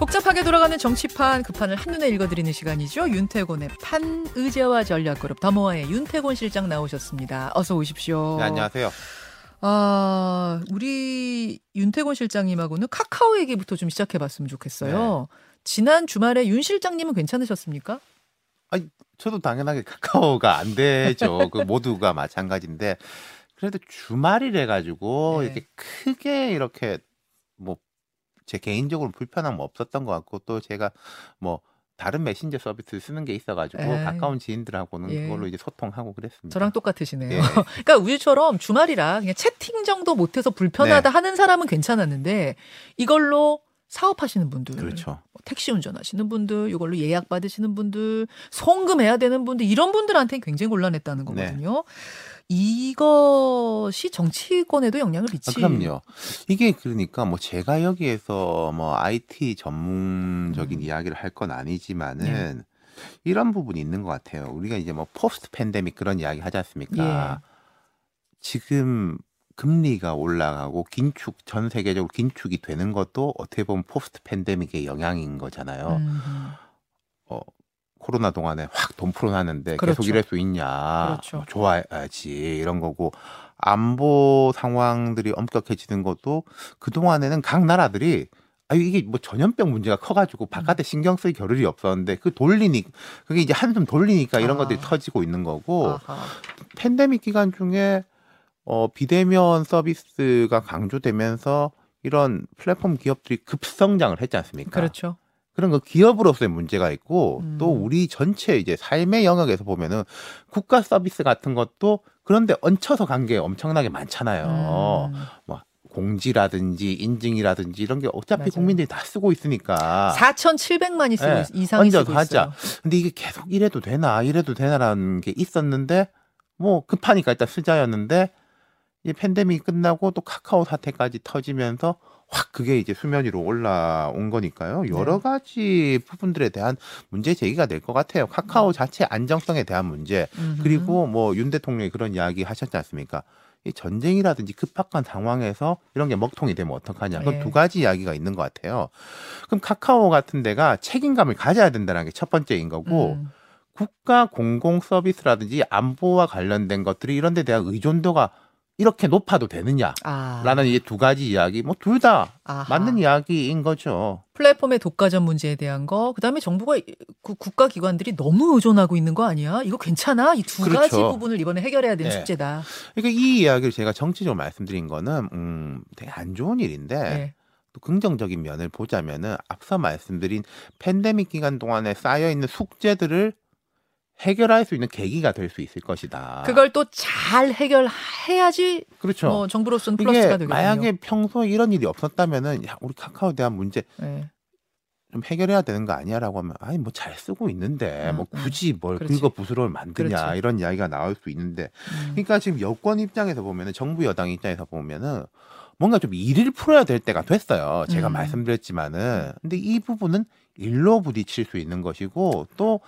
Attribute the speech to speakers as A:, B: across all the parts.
A: 복잡하게 돌아가는 정치판 그 판을 한눈에 읽어드리는 시간이죠. 윤태곤의 판 의제와 전략그룹 더모아의 윤태곤 실장 나오셨습니다. 어서 오십시오.
B: 네, 안녕하세요.
A: 아, 우리 윤태곤 실장님하고는 카카오 얘기부터 좀 시작해 봤으면 좋겠어요. 지난 주말에 윤 실장님은 괜찮으셨습니까?
B: 저도 당연하게 카카오가 안 되죠. 그 모두가 마찬가지인데 그래도 주말이래 가지고
A: 네.
B: 이렇게 크게 이렇게 뭐 제 개인적으로 불편함 없었던 것 같고 또 제가 뭐 다른 메신저 서비스 쓰는 게 있어가지고
A: 에이.
B: 가까운 지인들하고는
A: 예.
B: 그걸로 이제 소통하고 그랬습니다.
A: 저랑 똑같으시네요.
B: 예.
A: 그러니까 우리처럼 주말이라 그냥 채팅 정도 못해서 불편하다 하는 사람은 괜찮았는데 이걸로 사업하시는 분들,
B: 그렇죠.
A: 뭐 택시 운전하시는 분들, 이걸로 예약 받으시는 분들, 송금해야 되는 분들 이런 분들한테는 굉장히 곤란했다는
B: 네.
A: 거거든요. 이것이 정치권에도 영향을
B: 아,
A: 미치.
B: 그럼요. 이게 그러니까 뭐 제가 여기에서 뭐 IT 전문적인
A: 음.
B: 이야기를 할 건 아니지만은
A: 네.
B: 이런 부분이 있는 것 같아요. 우리가 이제 뭐 post pandemic 그런 이야기 하지 않습니까?
A: 예.
B: 지금 금리가 올라가고 긴축 전 세계적으로 긴축이 되는 것도 어떻게 보면 post pandemic의 영향인 거잖아요.
A: 음,
B: 어, 코로나 동안에 확 돈 풀어놨는데
A: 그렇죠.
B: 계속 이럴 수 있냐?
A: 그렇죠.
B: 뭐 조여야지 이런 거고 안보 상황들이 엄격해지는 것도 그 동안에는 각 나라들이 아 이게 뭐 전염병 문제가 커가지고
A: 음.
B: 바깥에 신경 쓸 겨를이 없었는데 그 돌리니 그게 이제 한숨 돌리니까 이런
A: 아.
B: 것들이 터지고 있는 거고
A: 아하.
B: 팬데믹 기간 중에 어, 비대면 서비스가 강조되면서 이런 플랫폼 기업들이 급성장을 했지 않습니까?
A: 그렇죠.
B: 그런 거 기업으로서의 문제가 있고
A: 음.
B: 또 우리 전체 이제 삶의 영역에서 보면은 국가 서비스 같은 것도 그런데 얹혀서 간 게 엄청나게 많잖아요.
A: 음.
B: 뭐 공지라든지 인증이라든지 이런 게 어차피
A: 맞아요.
B: 국민들이 다 쓰고 있으니까.
A: 4,700만이 쓰고
B: 네.
A: 있- 이상이 쓰고
B: 하자.
A: 있어요.
B: 근데 이게 계속 이래도 되나 이래도 되나라는 게 있었는데 뭐 급하니까 일단 쓰자였는데 이 팬데믹이 끝나고 또 카카오 사태까지 터지면서 확 그게 이제 수면 위로 올라온 거니까요. 여러
A: 네.
B: 가지 부분들에 대한 문제 제기가 될 것 같아요. 카카오 자체 안정성에 대한 문제
A: 음흠.
B: 그리고 뭐 윤 대통령이 그런 이야기 하셨지 않습니까? 이 전쟁이라든지 급박한 상황에서 이런 게 먹통이 되면 어떡하냐. 그건
A: 예.
B: 두 가지 이야기가 있는 것 같아요. 그럼 카카오 같은 데가 책임감을 가져야 된다는 게 첫 번째인 거고
A: 음.
B: 국가 공공 서비스라든지 안보와 관련된 것들이 이런 데 대한 의존도가 이렇게 높아도 되느냐라는
A: 아.
B: 이제 두 가지 이야기 뭐 둘 다. 맞는 이야기인 거죠.
A: 플랫폼의 독과점 문제에 대한 거, 그다음에 정부가 이- 그 국가 기관들이 너무 의존하고 있는 거 아니야? 이거 괜찮아? 이두 가지
B: 그렇죠.
A: 부분을 이번에 해결해야 되는
B: 네.
A: 숙제다.
B: 그러니까 이 이야기를 제가 정치적으로 말씀드린 거는 음 되게 안 좋은 일인데
A: 네.
B: 또 긍정적인 면을 보자면은 앞서 말씀드린 팬데믹 기간 동안에 쌓여 있는 숙제들을 해결할 수 있는 계기가 될 수 있을 것이다.
A: 그걸 또 잘 해결해야지
B: 아. 그렇죠.
A: 뭐 정부로서는 플러스가 되거든요.
B: 만약에 평소에 이런 일이 없었다면은 야 우리 카카오에 대한 문제
A: 네.
B: 좀 해결해야 되는 거 아니야라고 하면 아니 뭐 잘 쓰고 있는데
A: 음,
B: 뭐
A: 음.
B: 굳이 뭘
A: 그렇지.
B: 긁어 부스럼을 만드냐
A: 그렇지.
B: 이런 이야기가 나올 수 있는데
A: 음.
B: 그러니까 지금 여권 입장에서 보면은 정부 여당 입장에서 보면은 뭔가 좀 일을 풀어야 될 때가 됐어요. 제가
A: 음.
B: 말씀드렸지만은 근데 이 부분은 일로 부딪힐 수 있는 것이고 또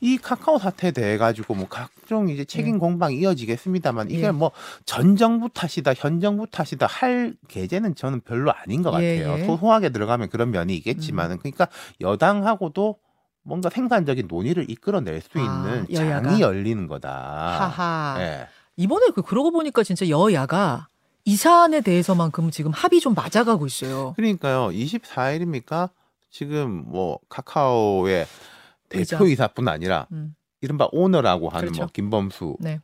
B: 이 카카오 사태에 대해 가지고 뭐 각종 이제 책임 공방이 이어지겠습니다만 이게
A: 예.
B: 뭐전 정부 탓이다 현 정부 탓이다 할 계제는 저는 별로 아닌 것
A: 예,
B: 같아요.
A: 예.
B: 소소하게 들어가면 그런 면이 있겠지만은 그러니까 여당하고도 뭔가 생산적인 논의를 이끌어낼 수
A: 아,
B: 있는. 장이 열리는 거다.
A: 하하.
B: 예.
A: 이번에 그 그러고 보니까 진짜 여야가 이 사안에 대해서만큼 지금 합의 좀 맞아가고 있어요.
B: 그러니까요. 24일입니까? 지금 뭐 카카오의
A: 의장.
B: 대표이사뿐 아니라
A: 음.
B: 이른바 오너라고 하는
A: 그렇죠.
B: 뭐 김범수
A: 네.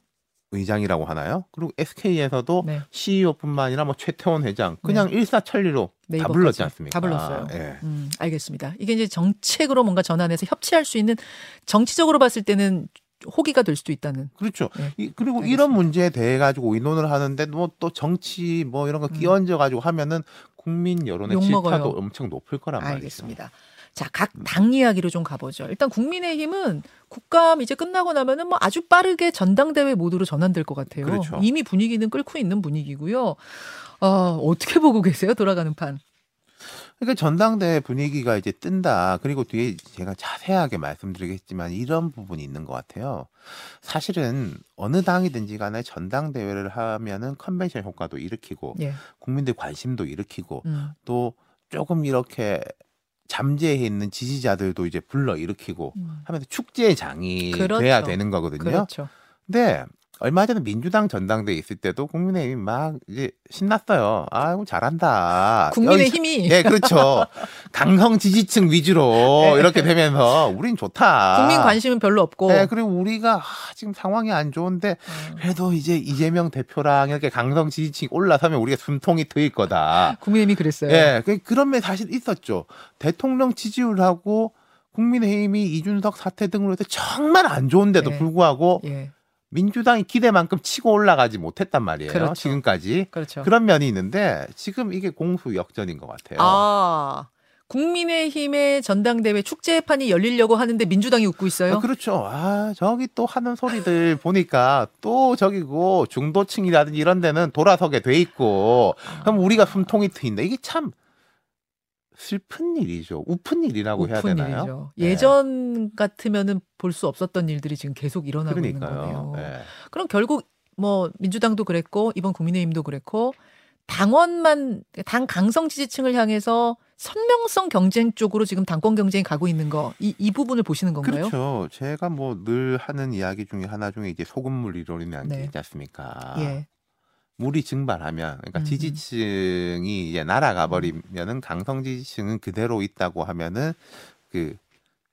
B: 의장이라고 하나요? 그리고 SK에서도
A: 네.
B: CEO뿐만 아니라 뭐 최태원 회장 그냥 일사천리로 다. 불렀지 않습니까?
A: 다 불렀어요.
B: 예.
A: 음, 알겠습니다. 이게 이제 정책으로 뭔가 전환해서 협치할 수 있는 정치적으로 봤을 때는 호기가 될 수도 있다는.
B: 그렇죠.
A: 네.
B: 이, 그리고
A: 알겠습니다.
B: 이런 문제에 대해 가지고 의논을 하는데 뭐 또 정치 뭐 이런 거
A: 음.
B: 끼얹어 가지고 하면은 국민 여론의. 질타도 엄청 높을 거란 말이죠.
A: 알겠습니다. 자, 각 당 이야기로 좀 가보죠. 일단 국민의힘은 국감 이제 끝나고 나면은 뭐 아주 빠르게 전당대회 모드로 전환될 것 같아요.
B: 그렇죠.
A: 이미 분위기는 끓고 있는 분위기고요. 어, 어떻게 보고 계세요? 돌아가는 판.
B: 그러니까 전당대회 분위기가 이제 뜬다. 그리고 뒤에 제가 자세하게 말씀드리겠지만 이런 부분이 있는 것 같아요. 사실은 어느 당이든지 간에 전당대회를 하면은 컨벤션 효과도 일으키고
A: 예.
B: 국민들 관심도 일으키고
A: 음.
B: 또 조금 이렇게 잠재해 있는 지지자들도 이제 불러 일으키고
A: 음.
B: 하면서 축제의 장이
A: 그렇죠.
B: 돼야 되는 거거든요.
A: 그렇죠.
B: 근데 얼마 전에 민주당 전당대회 있을 때도 국민의힘이 막 이제 신났어요. 아이고 잘한다.
A: 국민의
B: 여기-
A: 힘이
B: 예, 그렇죠. 강성 지지층 위주로
A: 네.
B: 이렇게 되면서 우린 좋다.
A: 국민 관심은 별로 없고
B: 네, 그리고 우리가 아, 지금 상황이 안 좋은데
A: 어,
B: 그래도 이제 이재명 대표랑 이렇게 강성 지지층이 올라서면 우리가 숨통이 트일 거다.
A: 국민의힘이 그랬어요.
B: 예, 그- 그런 면 사실 있었죠. 대통령 지지율하고 국민의힘이 이준석 사태 등으로 해서 정말 안 좋은데도
A: 네.
B: 불구하고
A: 예,
B: 민주당이 기대만큼 치고 올라가지 못했단 말이에요.
A: 그렇죠.
B: 지금까지.
A: 그렇죠.
B: 그런 면이 있는데 지금 이게 공수 역전인 것 같아요.
A: 아, 국민의힘의 전당대회 축제판이 열리려고 하는데 민주당이 웃고 있어요.
B: 아, 그렇죠. 아, 저기 또 하는 소리들 보니까 또 저기고 중도층이라든지 이런 데는 돌아서게 돼 있고 그럼 우리가 숨통이 트인다. 이게 참 슬픈 일이죠. 우픈 일이라고 해야
A: 오픈
B: 되나요?
A: 일이죠.
B: 네.
A: 예전 같으면은 볼 수 없었던 일들이 지금 계속 일어나고 있는
B: 그러니까요.
A: 거네요.
B: 네.
A: 그럼 결국 뭐 민주당도 그랬고 이번 국민의힘도 그랬고 당원만 당 강성 지지층을 향해서 선명성 경쟁 쪽으로 지금 당권 경쟁이 가고 있는 거이 이 부분을 보시는 건가요?
B: 그렇죠. 제가 뭐 늘 하는 이야기 중에 하나 중에 이제 소금물 이론이라는
A: 네.
B: 게 있지 않습니까?
A: 예.
B: 물이 증발하면 그러니까
A: 음흠.
B: 지지층이 이제 날아가 버리면은 강성 지지층은 그대로 있다고 하면은 그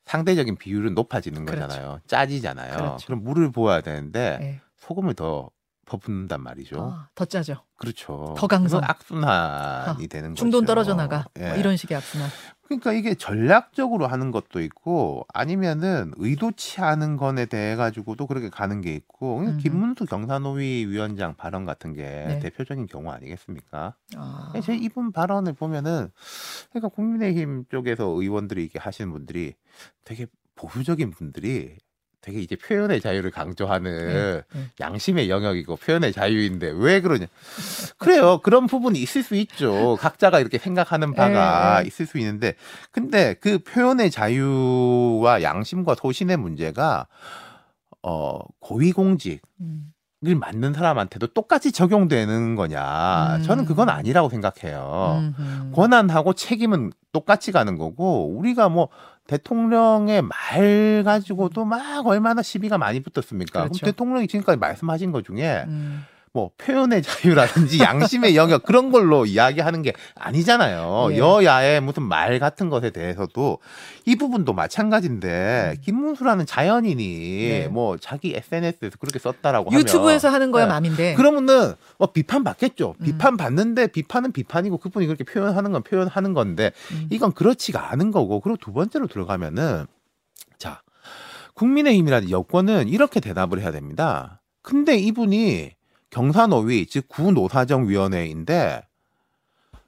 B: 상대적인 비율은 높아지는
A: 그렇죠.
B: 거잖아요. 짜지잖아요.
A: 그렇죠.
B: 그럼 물을 부어야 되는데
A: 예.
B: 소금을 더 퍼붓는단 말이죠.
A: 아, 더 짜죠.
B: 그렇죠.
A: 더 강성.
B: 악순환이 되는 거죠.
A: 중돈 떨어져 나가.
B: 예.
A: 뭐 이런 식의 악순환.
B: 그러니까 이게 전략적으로 하는 것도 있고 아니면은 의도치 않은 건에 대해 가지고도 그렇게 가는 게 있고
A: 음흠.
B: 김문수 경사노위 위원장 발언 같은 게
A: 네.
B: 대표적인 경우 아니겠습니까?
A: 아,
B: 제 이분 발언을 보면은 그러니까 국민의힘 쪽에서 의원들이 이게 하시는 분들이 되게 보수적인 분들이 되게 이제 표현의 자유를 강조하는
A: 네.
B: 양심의 영역이고 표현의 자유인데 왜 그러냐? 그래요. 그런 부분이 있을 수 있죠. 각자가 이렇게 생각하는 바가
A: 네, 네.
B: 있을 수 있는데 근데 그 표현의 자유와 양심과 소신의 문제가 어 고위공직
A: 음.
B: 을 맡는 사람한테도 똑같이 적용되는 거냐?
A: 음.
B: 저는 그건 아니라고 생각해요.
A: 음흠.
B: 권한하고 책임은 똑같이 가는 거고 우리가 뭐 대통령의 말 가지고도 막 얼마나 시비가 많이 붙었습니까?
A: 그렇죠.
B: 그럼 대통령이 지금까지 말씀하신 것 중에
A: 음.
B: 뭐 표현의 자유라든지 양심의 영역 그런 걸로 이야기하는 게 아니잖아요.
A: 예.
B: 여야의 무슨 말 같은 것에 대해서도 이 부분도 마찬가지인데
A: 음.
B: 김문수라는 자연인이
A: 네.
B: 뭐 자기 SNS에서 그렇게 썼다라고
A: 유튜브에서
B: 하면
A: 하는 거야
B: 네.
A: 맘인데.
B: 그러면은 뭐 비판 받겠죠.
A: 음.
B: 비판 받는데 비판은 비판이고 그분이 그렇게 표현하는 건 표현하는 건데
A: 음.
B: 이건 그렇지가 않은 거고 그리고 두 번째로 들어가면은 자 국민의힘이라는 여권은 이렇게 대답을 해야 됩니다. 근데 이분이 경사노위 즉 구노사정위원회인데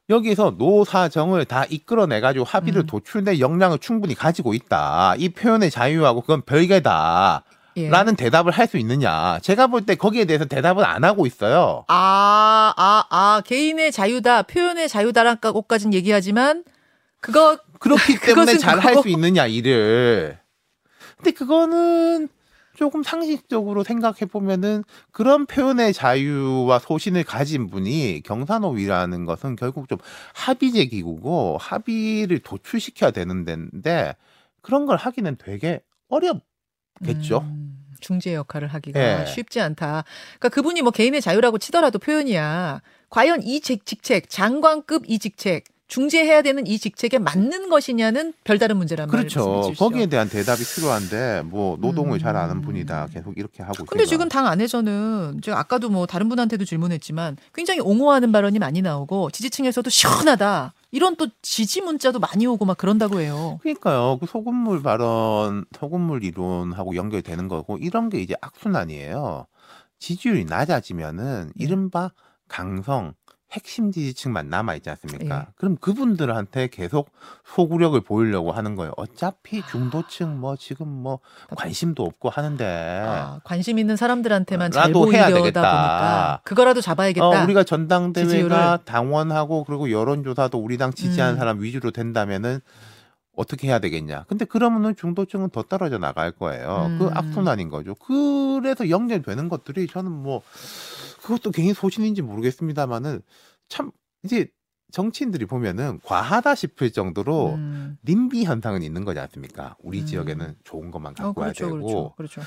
B: 여기서 노사정을 다 이끌어내 가지고 합의를
A: 음.
B: 도출낼 역량을 충분히 가지고 있다. 이 표현의 자유하고 그건 별개다.
A: 예.
B: 라는 대답을 할 수 있느냐. 제가 볼 때 거기에 대해서 대답을 안 하고 있어요.
A: 아, 아, 아, 개인의 자유다, 표현의 자유다라고까지는 얘기하지만, 그거,
B: 그렇기 때문에 잘 할. 수 있느냐, 일을. 근데 그거는 조금 상식적으로 생각해 보면은 그런 표현의 자유와 소신을 가진 분이 경산호위라는 것은 결국 좀 합의제 기구고 합의를 도출시켜야 되는 데인데 그런 걸 하기는 되게 어렵겠죠.
A: 음, 중재 역할을 하기가
B: 예.
A: 쉽지 않다. 그러니까 그분이 뭐 개인의 자유라고 치더라도 표현이야. 과연 이 직- 직책, 장관급 이 직책, 중재해야 되는 이 직책에 맞는 것이냐는 별다른 문제란
B: 그렇죠.
A: 말씀해 주시죠.
B: 거기에 대한 대답이 필요한데 뭐 노동을 잘 아는
A: 음.
B: 분이다 계속 이렇게 하고
A: 근데
B: 있으니까.
A: 지금 당 안에서는 제가 아까도 뭐 다른 분한테도 질문했지만 굉장히 옹호하는 발언이 많이 나오고 지지층에서도 시원하다 이런 또 지지 문자도 많이 오고 막 그런다고 해요.
B: 그러니까요. 그 소금물 발언, 소금물 이론하고 연결되는 거고 이런 게 이제 악순환이에요. 지지율이 낮아지면은
A: 네.
B: 이른바 강성 핵심 지지층만 남아 있지 않습니까?
A: 예.
B: 그럼 그분들한테 계속 소구력을 보이려고 하는 거예요. 어차피 중도층 뭐 지금 뭐 관심도 없고 하는데
A: 아, 관심 있는 사람들한테만 잘 보이려다
B: 되겠다.
A: 보니까 그거라도 잡아야겠다.
B: 어, 우리가 전당대회가
A: 지지율을.
B: 당원하고 그리고 여론조사도 우리 당 지지하는
A: 음.
B: 사람 위주로 된다면은 어떻게 해야 되겠냐. 근데 그러면은 중도층은 더 떨어져 나갈 거예요. 그
A: 음.
B: 악순환인 거죠. 그래서 연결되는 것들이 저는 뭐 그것도 개인 소신인지 모르겠습니다만은 참 이제 정치인들이 보면은 과하다 싶을 정도로
A: 음.
B: 님비 현상은 있는 거지 않습니까? 우리
A: 음.
B: 지역에는 좋은 것만
A: 어,
B: 갖고 와야
A: 그렇죠,
B: 되고
A: 그렇죠, 그렇죠.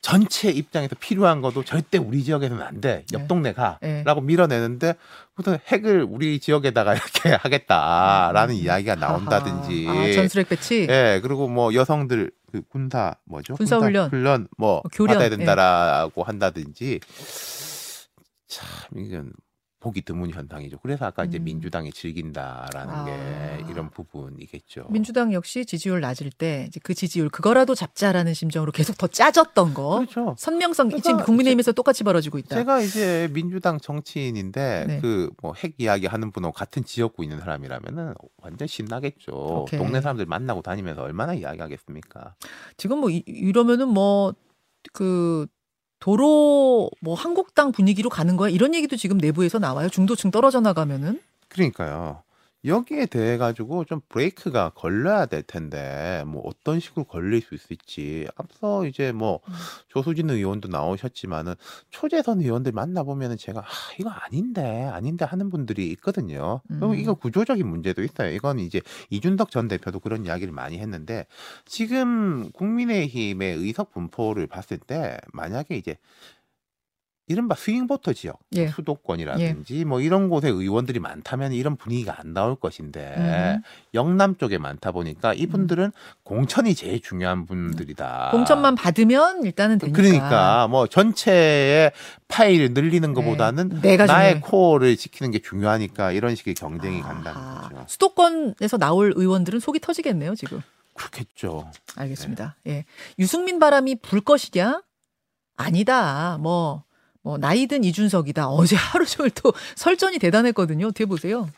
B: 전체 입장에서 필요한 것도 절대 우리 지역에서는 안 돼. 옆
A: 네.
B: 동네 가.
A: 네.
B: 라고 밀어내는데 무슨 핵을 우리 지역에다가 이렇게 하겠다라는
A: 음.
B: 이야기가 나온다든지.
A: 아, 전술핵 배치.
B: 예, 그리고 뭐 여성들 그 군사 뭐죠?
A: 군사 훈련.
B: 훈련 뭐
A: 어, 교련,
B: 받아야 된다라고 한다든지. 참 이건 보기 드문 현상이죠. 그래서 아까 이제
A: 음.
B: 민주당이 즐긴다라는
A: 아.
B: 게 이런 부분이겠죠.
A: 민주당 역시 지지율 낮을 때 이제 그 지지율 그거라도 잡자라는 심정으로 계속 더 짜졌던 거.
B: 그렇죠.
A: 선명성 지금
B: 그러니까
A: 국민의힘에서 똑같이 벌어지고 있다.
B: 제가 이제 민주당 정치인인데
A: 네.
B: 그뭐 핵 이야기 하는 분하고 같은 지역구 있는 사람이라면은 완전 신나겠죠.
A: 오케이.
B: 동네 사람들 만나고 다니면서 얼마나 이야기하겠습니까?
A: 지금 뭐 이, 이러면은 뭐그 도로 뭐 한국당 분위기로 가는 거야 이런 얘기도 지금 내부에서 나와요. 중도층 떨어져 나가면은
B: 그러니까요. 여기에 대해 가지고 좀 브레이크가 걸려야 될 텐데 뭐 어떤 식으로 걸릴 수 있을지 앞서 이제 뭐
A: 음.
B: 조수진 의원도 나오셨지만은 초재선 의원들 만나 보면은 제가 아, 이거 아닌데 아닌데 하는 분들이 있거든요. 그리고
A: 음.
B: 이거 구조적인 문제도 있어요. 이건 이제 이준석 전 대표도 그런 이야기를 많이 했는데 지금 국민의힘의 의석 분포를 봤을 때 만약에 이제 이른바 스윙보터 지역,
A: 예.
B: 수도권이라든지 뭐 이런 곳에 의원들이 많다면 이런 분위기가 안 나올 것인데
A: 음.
B: 영남 쪽에 많다 보니까 이분들은 공천이 제일 중요한 분들이다.
A: 공천만 받으면 일단은 되니까.
B: 그러니까 뭐 전체의 파일을 늘리는 것보다는
A: 네.
B: 나의
A: 중요해.
B: 코어를 지키는 게 중요하니까 이런 식의 경쟁이
A: 아하.
B: 간다는 거죠.
A: 수도권에서 나올 의원들은 속이 터지겠네요 지금.
B: 그렇겠죠.
A: 알겠습니다. 예. 유승민 바람이 불 것이냐? 아니다. 뭐, 뭐, 나이든 이준석이다. 어제 하루 종일 또 설전이 대단했거든요. 어떻게 보세요?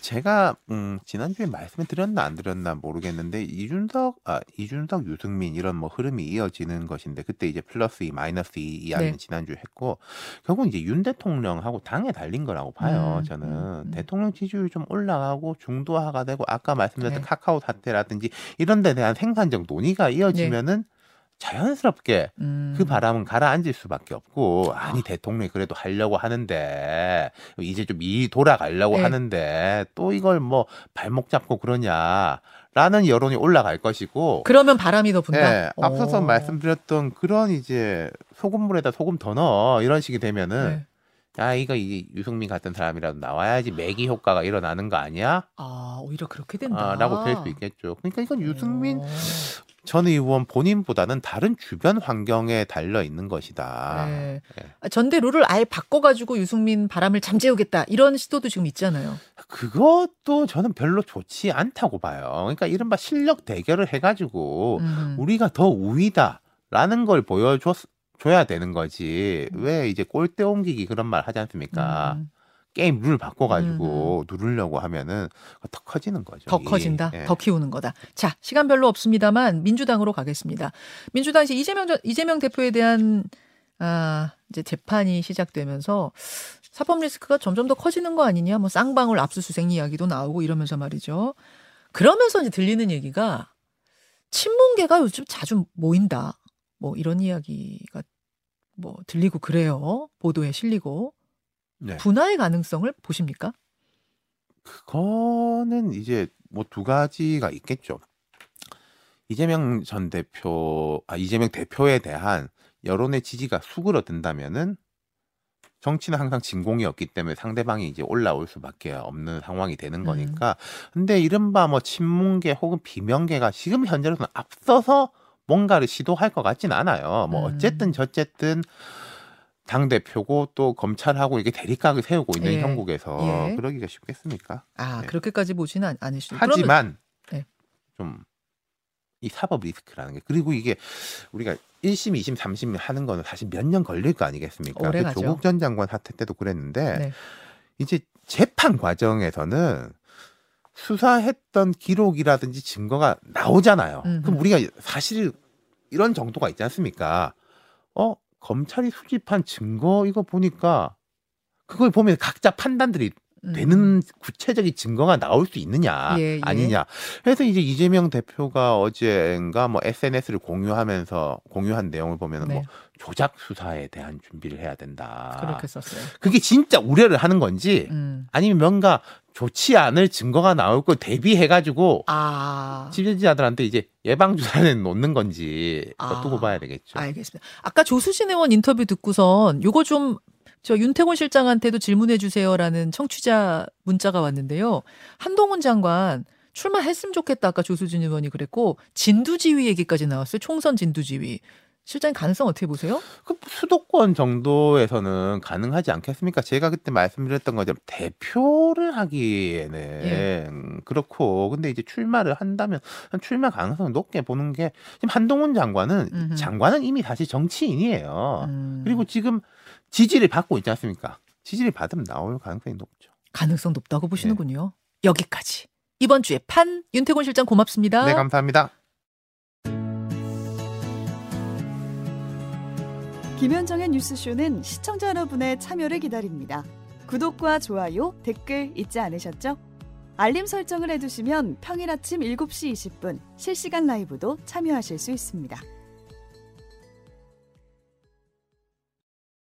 B: 제가 음, 지난주에 말씀을 드렸나 안 드렸나 모르겠는데 이준석 아 이준석 유승민 이런 뭐 흐름이 이어지는 것인데 그때 이제 플러스 2 마이너스 2 이야기는
A: 네.
B: 지난주에 했고 결국 이제 윤 대통령하고 당에 달린 거라고 봐요
A: 음,
B: 저는
A: 음, 음.
B: 대통령 지지율이 좀 올라가고 중도화가 되고 아까 말씀드렸던
A: 네.
B: 카카오 사태라든지 이런 데 대한 생산적 논의가 이어지면은 자연스럽게
A: 음.
B: 그 바람은 가라앉을 수밖에 없고 아니 대통령이 그래도 하려고 하는데 이제 좀 이 돌아가려고
A: 네.
B: 하는데 또 이걸 뭐 발목 잡고 그러냐 라는 여론이 올라갈 것이고
A: 그러면 바람이 더 분다.
B: 예, 앞서서
A: 오.
B: 말씀드렸던 그런 이제 소금물에다 소금 더 넣어 이런 식이 되면은
A: 네.
B: 아 이거 이 유승민 같은 사람이라도 나와야지 매기 효과가 일어나는 거 아니야?
A: 아, 오히려 그렇게 된다.
B: 아, 라고 될수 있겠죠. 그러니까 이건 유승민
A: 오.
B: 전 의원 본인보다는 다른 주변 환경에 달려 있는 것이다.
A: 네.
B: 예.
A: 아, 전대 룰을 아예 바꿔가지고 유승민 바람을 잠재우겠다. 이런 시도도 지금 있잖아요.
B: 그것도 저는 별로 좋지 않다고 봐요. 그러니까 이른바 실력 대결을 해가지고
A: 음.
B: 우리가 더 우위다라는 걸 보여줬 줘야 되는 거지. 왜 이제 골대 옮기기 그런 말 하지 않습니까?
A: 음.
B: 게임 룰 바꿔가지고 누르려고 하면은 더 커지는 거죠.
A: 더
B: 이.
A: 커진다.
B: 예.
A: 더 키우는 거다. 자, 시간 별로 없습니다만 민주당으로 가겠습니다. 민주당 이제 이재명 전- 이재명 대표에 대한 아, 이제 재판이 시작되면서 사법 리스크가 점점 더 커지는 거 아니냐? 뭐 쌍방울 압수수색 이야기도 나오고 이러면서 말이죠. 그러면서 이제 들리는 얘기가 친문계가 요즘 자주 모인다. 뭐 이런 이야기가 뭐 들리고 그래요. 보도에 실리고
B: 네.
A: 분화의 가능성을 보십니까?
B: 그거는 이제 뭐 두 가지가 있겠죠. 이재명 전 대표, 아, 이재명 대표에 대한 여론의 지지가 수그러든다면은 정치는 항상 진공이었기 때문에 상대방이 이제 올라올 수밖에 없는 상황이 되는
A: 음.
B: 거니까. 근데 이른바 뭐 친문계 혹은 비명계가 지금 현재로서는 앞서서 뭔가를 시도할 것 같진 않아요. 뭐
A: 음.
B: 어쨌든 저쨌든 당 대표고 또 검찰하고 이게 대립각을 세우고 있는
A: 예.
B: 형국에서
A: 예.
B: 그러기가 쉽겠습니까?
A: 아,
B: 네.
A: 그렇게까지 보지는 않- 않으시죠. 그러면-
B: 하지만
A: 네.
B: 좀이 사법 리스크라는 게 그리고 이게 우리가 1심, 2심, 3심 하는 거는 사실 몇 년 걸릴 거 아니겠습니까?
A: 오래
B: 그
A: 가죠.
B: 조국 전 장관 사태 때도 그랬는데
A: 네.
B: 이제 재판 과정에서는 수사했던 기록이라든지 증거가 나오잖아요.
A: 음흠.
B: 그럼 우리가 사실 이런 정도가 있지 않습니까? 어 검찰이 수집한 증거 이거 보니까 그걸 보면 각자 판단들이
A: 음.
B: 되는 구체적인 증거가 나올 수 있느냐
A: 예, 예.
B: 아니냐. 그래서 이제 이재명 대표가 어제인가 뭐 SNS를 공유하면서 공유한 내용을 보면
A: 네.
B: 뭐 조작 수사에 대한 준비를 해야 된다.
A: 그렇게 썼어요.
B: 그게 진짜 우려를 하는 건지
A: 음.
B: 아니면 뭔가 좋지 않을 증거가 나올 걸 대비해가지고
A: 아.
B: 지지자들한테 이제 예방 주사를 놓는 건지
A: 아.
B: 두고 봐야 되겠죠.
A: 알겠습니다. 아까 조수진 의원 인터뷰 듣고선 요거 좀 저 윤태곤 실장한테도 질문해 주세요라는 청취자 문자가 왔는데요. 한동훈 장관 출마했으면 좋겠다. 아까 조수진 의원이 그랬고 진두지휘 얘기까지 나왔어요. 총선 진두지휘. 실장님 가능성 어떻게 보세요?
B: 그 수도권 정도에서는 가능하지 않겠습니까? 제가 그때 말씀드렸던 것처럼 대표를 하기에는
A: 예.
B: 음, 그렇고 근데 이제 출마를 한다면 출마 가능성을 높게 보는 게 지금 한동훈 장관은
A: 음흠.
B: 장관은 이미 사실 정치인이에요.
A: 음,
B: 그리고 지금 지지를 받고 있지 않습니까? 지지를 받으면 나올 가능성이 높죠.
A: 가능성 높다고 보시는군요. 여기까지. 이번 주에 판 윤태곤 실장 고맙습니다.
B: 네, 감사합니다.
C: 김현정의 뉴스쇼는 시청자 여러분의 참여를 기다립니다. 구독과 좋아요, 댓글 잊지 않으셨죠? 알림 설정을 해두시면 평일 아침 7시 20분 실시간 라이브도 참여하실 수 있습니다.